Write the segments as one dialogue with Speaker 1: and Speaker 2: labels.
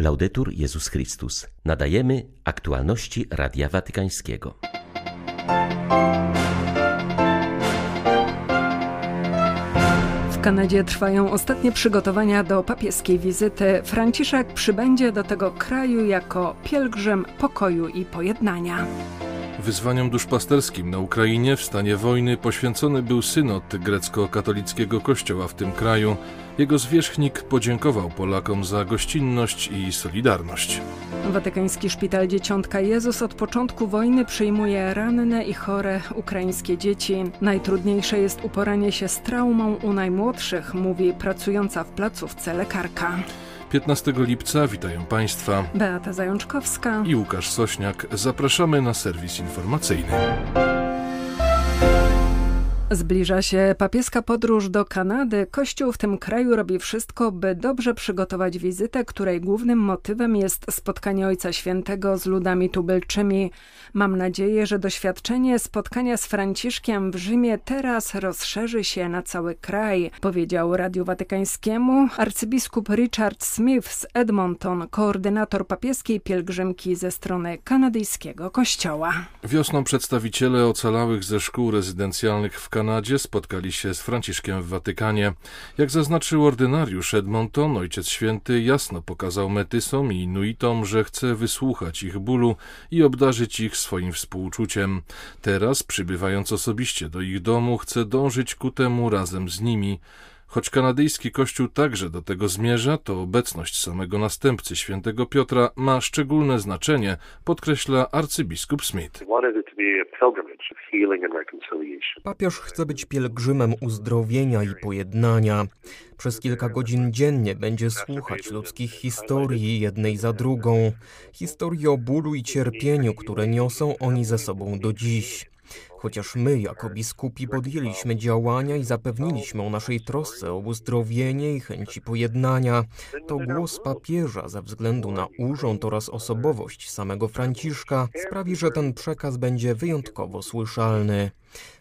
Speaker 1: Laudetur Jezus Chrystus. Nadajemy aktualności Radia Watykańskiego.
Speaker 2: W Kanadzie trwają ostatnie przygotowania do papieskiej wizyty. Franciszek przybędzie do tego kraju jako pielgrzym pokoju i pojednania.
Speaker 3: Wyzwaniom duszpasterskim na Ukrainie w stanie wojny poświęcony był synod grecko-katolickiego kościoła w tym kraju. Jego zwierzchnik podziękował Polakom za gościnność i solidarność.
Speaker 2: Watykański Szpital Dzieciątka Jezus od początku wojny przyjmuje ranne i chore ukraińskie dzieci. Najtrudniejsze jest uporanie się z traumą u najmłodszych, mówi pracująca w placówce lekarka.
Speaker 3: 15 lipca witają Państwa
Speaker 2: Beata Zajączkowska
Speaker 3: i Łukasz Sośniak. Zapraszamy na serwis informacyjny.
Speaker 2: Zbliża się papieska podróż do Kanady. Kościół w tym kraju robi wszystko, by dobrze przygotować wizytę, której głównym motywem jest spotkanie Ojca Świętego z ludami tubylczymi. Mam nadzieję, że doświadczenie spotkania z Franciszkiem w Rzymie teraz rozszerzy się na cały kraj, powiedział Radiu Watykańskiemu arcybiskup Richard Smith z Edmonton, koordynator papieskiej pielgrzymki ze strony kanadyjskiego kościoła.
Speaker 3: Wiosną przedstawiciele ocalałych ze szkół rezydencjalnych w Kanadzie Kanadzie spotkali się z Franciszkiem w Watykanie. Jak zaznaczył ordynariusz Edmonton, Ojciec Święty jasno pokazał metysom i inuitom, że chce wysłuchać ich bólu i obdarzyć ich swoim współczuciem. Teraz, przybywając osobiście do ich domu, chce dążyć ku temu razem z nimi. Choć kanadyjski kościół także do tego zmierza, to obecność samego następcy świętego Piotra ma szczególne znaczenie, podkreśla arcybiskup Smith.
Speaker 4: Papież chce być pielgrzymem uzdrowienia i pojednania. Przez kilka godzin dziennie będzie słuchać ludzkich historii jednej za drugą, historii o bólu i cierpieniu, które niosą oni ze sobą do dziś. Chociaż my, jako biskupi, podjęliśmy działania i zapewniliśmy o naszej trosce o uzdrowienie i chęci pojednania, to głos papieża ze względu na urząd oraz osobowość samego Franciszka sprawi, że ten przekaz będzie wyjątkowo słyszalny.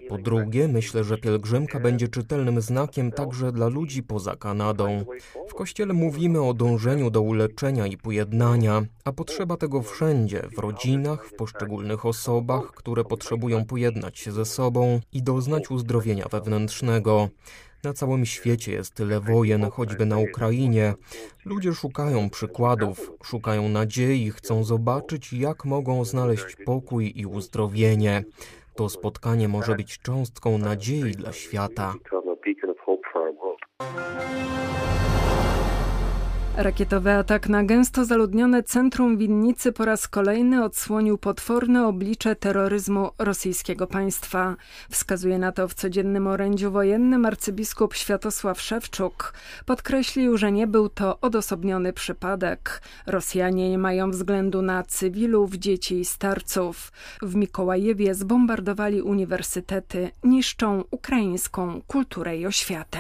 Speaker 4: Po drugie, myślę, że pielgrzymka będzie czytelnym znakiem także dla ludzi poza Kanadą. W kościele mówimy o dążeniu do uleczenia i pojednania, a potrzeba tego wszędzie, w rodzinach, w poszczególnych osobach, które potrzebują pojednać się ze sobą i doznać uzdrowienia wewnętrznego. Na całym świecie jest tyle wojen, choćby na Ukrainie. Ludzie szukają przykładów, szukają nadziei, chcą zobaczyć, jak mogą znaleźć pokój i uzdrowienie. To spotkanie może być cząstką nadziei dla świata.
Speaker 2: Rakietowy atak na gęsto zaludnione centrum winnicy po raz kolejny odsłonił potworne oblicze terroryzmu rosyjskiego państwa. Wskazuje na to w codziennym orędziu wojennym arcybiskup Światosław Szewczuk. Podkreślił, że nie był to odosobniony przypadek. Rosjanie nie mają względu na cywilów, dzieci i starców. W Mikołajewie zbombardowali uniwersytety, niszczą ukraińską kulturę i oświatę.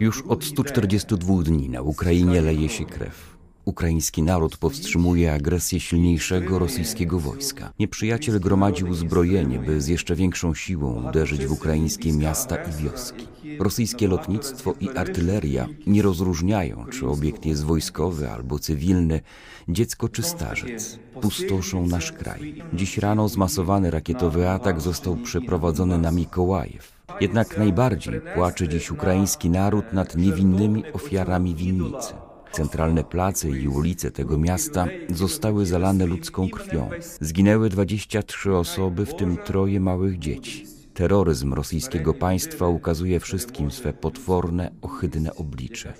Speaker 5: Już od 142 dni na Ukrainie leje się krew. Ukraiński naród powstrzymuje agresję silniejszego rosyjskiego wojska. Nieprzyjaciel gromadzi uzbrojenie, by z jeszcze większą siłą uderzyć w ukraińskie miasta i wioski. Rosyjskie lotnictwo i artyleria nie rozróżniają, czy obiekt jest wojskowy albo cywilny, dziecko czy starzec. Pustoszą nasz kraj. Dziś rano zmasowany rakietowy atak został przeprowadzony na Mikołajew. Jednak najbardziej płacze dziś ukraiński naród nad niewinnymi ofiarami winnicy. Centralne place i ulice tego miasta zostały zalane ludzką krwią. Zginęły 23 osoby, w tym troje małych dzieci. Terroryzm rosyjskiego państwa ukazuje wszystkim swe potworne, ohydne oblicze.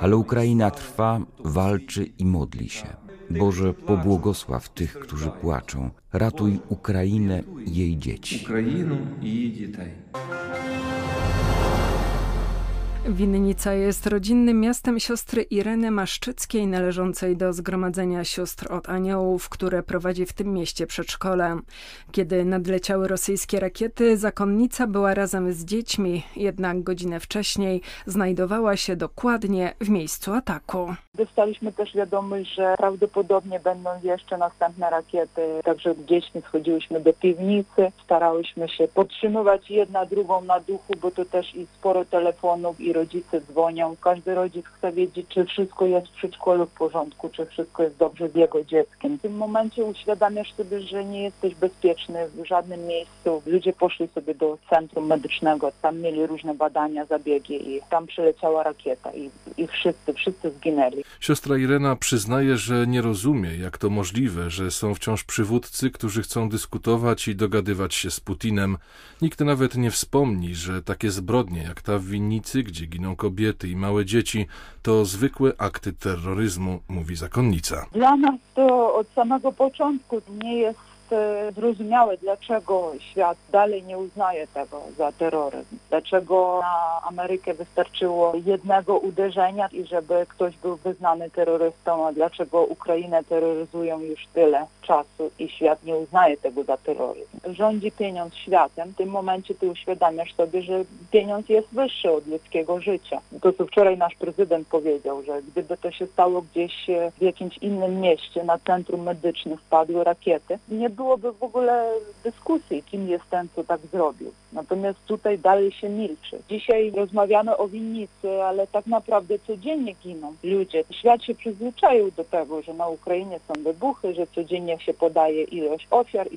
Speaker 5: Ale Ukraina trwa, walczy i modli się. Boże, pobłogosław tych, którzy płaczą. Ratuj Ukrainę i jej dzieci. Ukrainę i jej dzieci.
Speaker 2: Winnica jest rodzinnym miastem siostry Ireny Maszczyckiej, należącej do Zgromadzenia Sióstr od Aniołów, które prowadzi w tym mieście przedszkole. Kiedy nadleciały rosyjskie rakiety, zakonnica była razem z dziećmi, jednak godzinę wcześniej znajdowała się dokładnie w miejscu ataku.
Speaker 6: Dostaliśmy też wiadomość, że prawdopodobnie będą jeszcze następne rakiety, także dziećmi schodziłyśmy do piwnicy, starałyśmy się podtrzymywać jedna drugą na duchu, bo to też i sporo telefonów i rodzice dzwonią, każdy rodzic chce wiedzieć, czy wszystko jest w przedszkolu w porządku, czy wszystko jest dobrze z jego dzieckiem. W tym momencie uświadamiasz sobie, że nie jesteś bezpieczny w żadnym miejscu. Ludzie poszli sobie do centrum medycznego, tam mieli różne badania, zabiegi i tam przyleciała rakieta i, i wszyscy, wszyscy zginęli.
Speaker 3: Siostra Irena przyznaje, że nie rozumie, jak to możliwe, że są wciąż przywódcy, którzy chcą dyskutować i dogadywać się z Putinem. Nikt nawet nie wspomni, że takie zbrodnie jak ta w Winnicy, gdzie giną kobiety i małe dzieci, to zwykłe akty terroryzmu, mówi zakonnica.
Speaker 6: Dla nas to od samego początku nie jest zrozumiałe, dlaczego świat dalej nie uznaje tego za terroryzm. Dlaczego na Amerykę wystarczyło jednego uderzenia i żeby ktoś był wyznany terrorystą, a dlaczego Ukrainę terroryzują już tyle czasu i świat nie uznaje tego za terroryzm. Rządzi pieniądz światem. W tym momencie ty uświadamiasz sobie, że pieniądz jest wyższy od ludzkiego życia. To, co wczoraj nasz prezydent powiedział, że gdyby to się stało gdzieś e, w jakimś innym mieście, na centrum medycznym wpadły rakiety, nie byłoby w ogóle dyskusji, kim jest ten, co tak zrobił. Natomiast tutaj dalej się milczy. Dzisiaj rozmawiamy o winnicy, ale tak naprawdę codziennie giną ludzie. Świat się przyzwyczaił do tego, że na Ukrainie są wybuchy, że codziennie się podaje ilość ofiar.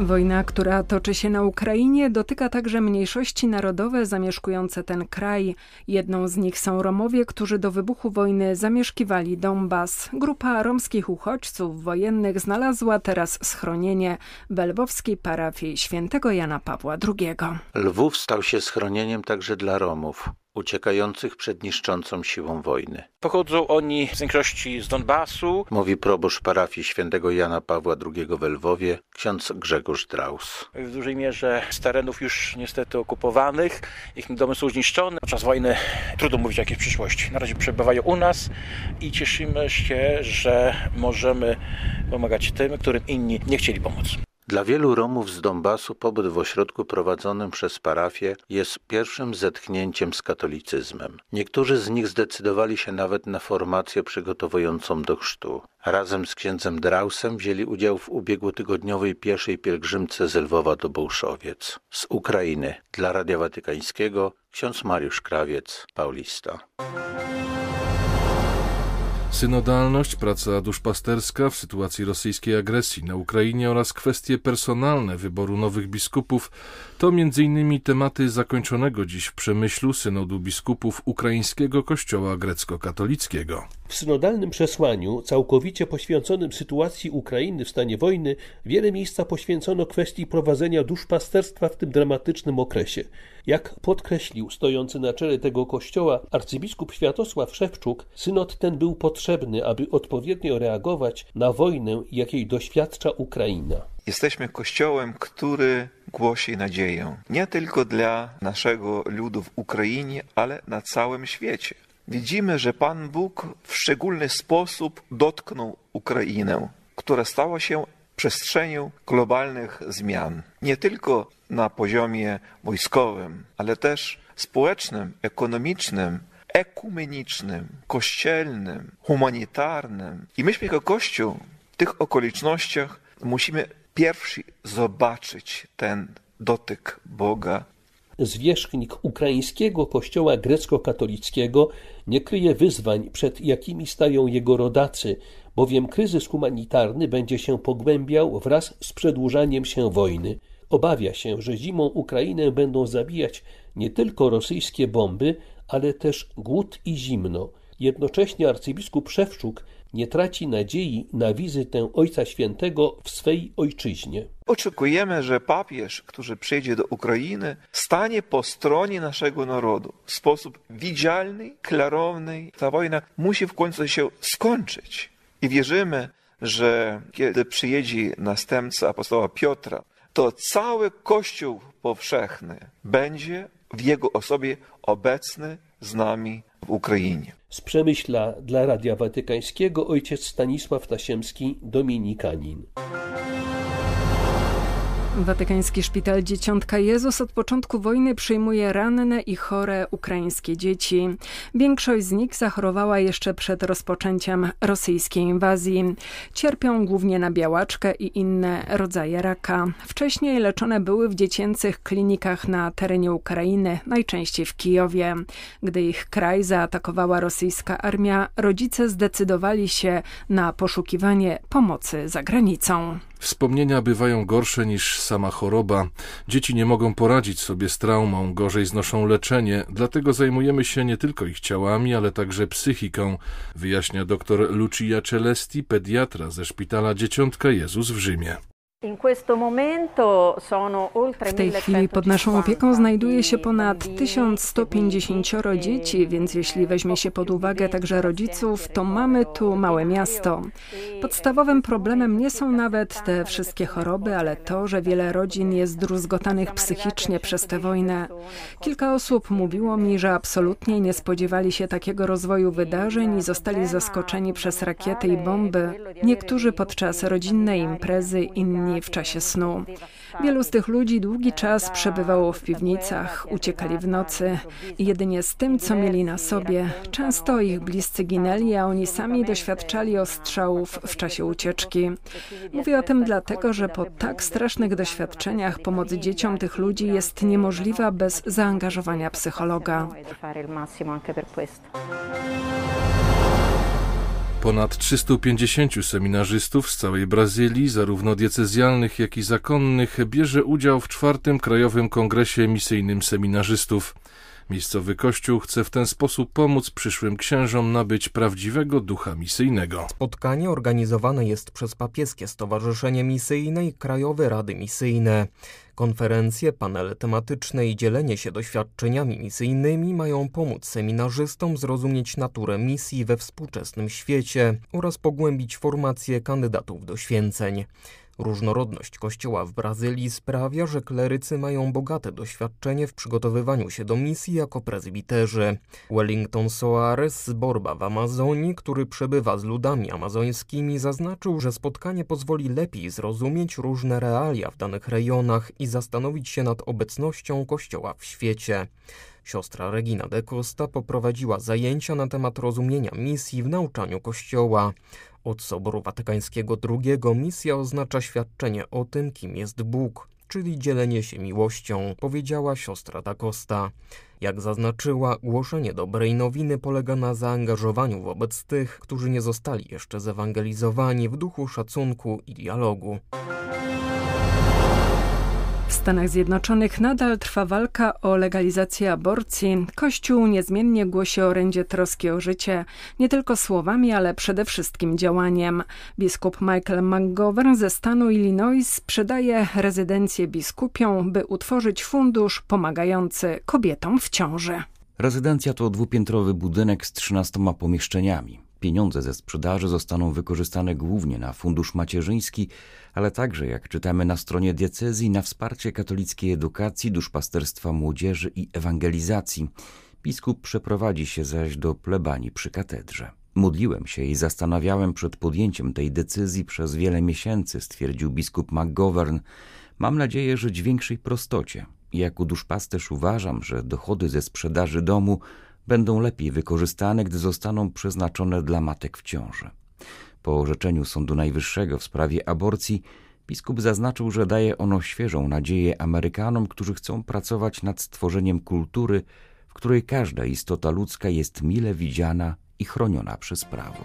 Speaker 2: Wojna, która toczy się na Ukrainie, dotyka także mniejszości narodowe zamieszkujące ten kraj. Jedną z nich są Romowie, którzy do wybuchu wojny zamieszkiwali Donbas. Grupa romskich uchodźców wojennych znalazła teraz schronienie w lwowskiej parafii świętego Jana Pawła II.
Speaker 7: Lwów stał się schronieniem także dla Romów uciekających przed niszczącą siłą wojny.
Speaker 8: Pochodzą oni w większości z Donbasu,
Speaker 7: mówi proboszcz parafii świętego Jana Pawła II w Lwowie, ksiądz Grzegorz Draus.
Speaker 8: W dużej mierze z terenów już niestety okupowanych. Ich domy są zniszczone. Podczas wojny trudno mówić o jakiejś przyszłości. Na razie przebywają u nas i cieszymy się, że możemy pomagać tym, którym inni nie chcieli pomóc.
Speaker 7: Dla wielu Romów z Donbasu pobyt w ośrodku prowadzonym przez parafię jest pierwszym zetknięciem z katolicyzmem. Niektórzy z nich zdecydowali się nawet na formację przygotowującą do chrztu. Razem z księdzem Drausem wzięli udział w ubiegłotygodniowej pieszej pielgrzymce z Lwowa do Bołszowiec. Z Ukrainy dla Radia Watykańskiego ksiądz Mariusz Krawiec, Paulista.
Speaker 3: Synodalność, praca duszpasterska w sytuacji rosyjskiej agresji na Ukrainie oraz kwestie personalne wyboru nowych biskupów to m.in. tematy zakończonego dziś w Przemyślu synodu biskupów ukraińskiego kościoła grecko-katolickiego.
Speaker 9: W synodalnym przesłaniu, całkowicie poświęconym sytuacji Ukrainy w stanie wojny, wiele miejsca poświęcono kwestii prowadzenia duszpasterstwa w tym dramatycznym okresie. Jak podkreślił stojący na czele tego kościoła arcybiskup Światosław Szewczuk, synod ten był potrzebny, aby odpowiednio reagować na wojnę, jakiej doświadcza Ukraina.
Speaker 10: Jesteśmy kościołem, który głosi nadzieję nie tylko dla naszego ludu w Ukrainie, ale na całym świecie. Widzimy, że Pan Bóg w szczególny sposób dotknął Ukrainę, która stała się przestrzenią globalnych zmian. Nie tylko na poziomie wojskowym, ale też społecznym, ekonomicznym, ekumenicznym, kościelnym, humanitarnym. I myśmy jako Kościół w tych okolicznościach musimy pierwsi zobaczyć ten dotyk Boga.
Speaker 9: Zwierzchnik ukraińskiego kościoła grecko-katolickiego nie kryje wyzwań, przed jakimi stają jego rodacy, bowiem kryzys humanitarny będzie się pogłębiał wraz z przedłużaniem się wojny. Obawia się, że zimą Ukrainę będą zabijać nie tylko rosyjskie bomby, ale też głód i zimno. Jednocześnie arcybiskup Szewczuk nie traci nadziei na wizytę Ojca Świętego w swej ojczyźnie.
Speaker 10: Oczekujemy, że papież, który przyjdzie do Ukrainy, stanie po stronie naszego narodu w sposób widzialny, klarowny. Ta wojna musi w końcu się skończyć. I wierzymy, że kiedy przyjedzie następca apostoła Piotra, to cały Kościół powszechny będzie w jego osobie obecny z nami w Ukrainie.
Speaker 9: Z Przemyśla dla Radia Watykańskiego ojciec Stanisław Tasiemski, dominikanin.
Speaker 2: Watykański Szpital Dzieciątka Jezus od początku wojny przyjmuje ranne i chore ukraińskie dzieci. Większość z nich zachorowała jeszcze przed rozpoczęciem rosyjskiej inwazji. Cierpią głównie na białaczkę i inne rodzaje raka. Wcześniej leczone były w dziecięcych klinikach na terenie Ukrainy, najczęściej w Kijowie. Gdy ich kraj zaatakowała rosyjska armia, rodzice zdecydowali się na poszukiwanie pomocy za granicą.
Speaker 3: Wspomnienia bywają gorsze niż sama choroba. Dzieci nie mogą poradzić sobie z traumą, gorzej znoszą leczenie, dlatego zajmujemy się nie tylko ich ciałami, ale także psychiką, wyjaśnia dr Lucia Celesti, pediatra ze szpitala Dzieciątka Jezus w Rzymie.
Speaker 2: W tej chwili pod naszą opieką znajduje się ponad 1150 dzieci, więc jeśli weźmie się pod uwagę także rodziców, to mamy tu małe miasto. Podstawowym problemem nie są nawet te wszystkie choroby, ale to, że wiele rodzin jest druzgotanych psychicznie przez tę wojnę. Kilka osób mówiło mi, że absolutnie nie spodziewali się takiego rozwoju wydarzeń i zostali zaskoczeni przez rakiety i bomby. Niektórzy podczas rodzinnej imprezy, inni w czasie snu. Wielu z tych ludzi długi czas przebywało w piwnicach, uciekali w nocy jedynie z tym, co mieli na sobie. Często ich bliscy ginęli, a oni sami doświadczali ostrzałów w czasie ucieczki. Mówię o tym dlatego, że po tak strasznych doświadczeniach pomoc dzieciom tych ludzi jest niemożliwa bez zaangażowania psychologa.
Speaker 3: Ponad 350 seminarzystów z całej Brazylii, zarówno diecezjalnych, jak i zakonnych, bierze udział w czwartym Krajowym Kongresie Misyjnym Seminarzystów. Miejscowy kościół chce w ten sposób pomóc przyszłym księżom nabyć prawdziwego ducha misyjnego.
Speaker 4: Spotkanie organizowane jest przez papieskie Stowarzyszenie Misyjne i Krajowe Rady Misyjne. Konferencje, panele tematyczne i dzielenie się doświadczeniami misyjnymi mają pomóc seminarzystom zrozumieć naturę misji we współczesnym świecie oraz pogłębić formację kandydatów do święceń. Różnorodność kościoła w Brazylii sprawia, że klerycy mają bogate doświadczenie w przygotowywaniu się do misji jako prezbiterzy. Wellington Soares z Borba w Amazonii, który przebywa z ludami amazońskimi, zaznaczył, że spotkanie pozwoli lepiej zrozumieć różne realia w danych rejonach i zastanowić się nad obecnością kościoła w świecie. Siostra Regina de Costa poprowadziła zajęcia na temat rozumienia misji w nauczaniu Kościoła. Od Soboru Watykańskiego II misja oznacza świadczenie o tym, kim jest Bóg, czyli dzielenie się miłością, powiedziała siostra da Costa. Jak zaznaczyła, głoszenie dobrej nowiny polega na zaangażowaniu wobec tych, którzy nie zostali jeszcze zewangelizowani w duchu szacunku i dialogu.
Speaker 2: W Stanach Zjednoczonych nadal trwa walka o legalizację aborcji. Kościół niezmiennie głosi orędzie troski o życie, nie tylko słowami, ale przede wszystkim działaniem. Biskup Michael McGovern ze stanu Illinois sprzedaje rezydencję biskupią, by utworzyć fundusz pomagający kobietom w ciąży.
Speaker 5: Rezydencja to dwupiętrowy budynek z trzynastoma pomieszczeniami. Pieniądze ze sprzedaży zostaną wykorzystane głównie na fundusz macierzyński, ale także, jak czytamy na stronie diecezji, na wsparcie katolickiej edukacji, duszpasterstwa młodzieży i ewangelizacji. Biskup przeprowadzi się zaś do plebanii przy katedrze. Modliłem się i zastanawiałem przed podjęciem tej decyzji przez wiele miesięcy, stwierdził biskup McGovern. Mam nadzieję żyć w większej prostocie. Jako duszpasterz uważam, że dochody ze sprzedaży domu będą lepiej wykorzystane, gdy zostaną przeznaczone dla matek w ciąży. Po orzeczeniu Sądu Najwyższego w sprawie aborcji biskup zaznaczył, że daje ono świeżą nadzieję Amerykanom, którzy chcą pracować nad stworzeniem kultury, w której każda istota ludzka jest mile widziana i chroniona przez prawo.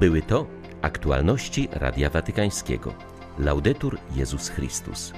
Speaker 1: Były to aktualności Radia Watykańskiego. Laudetur Jezus Chrystus.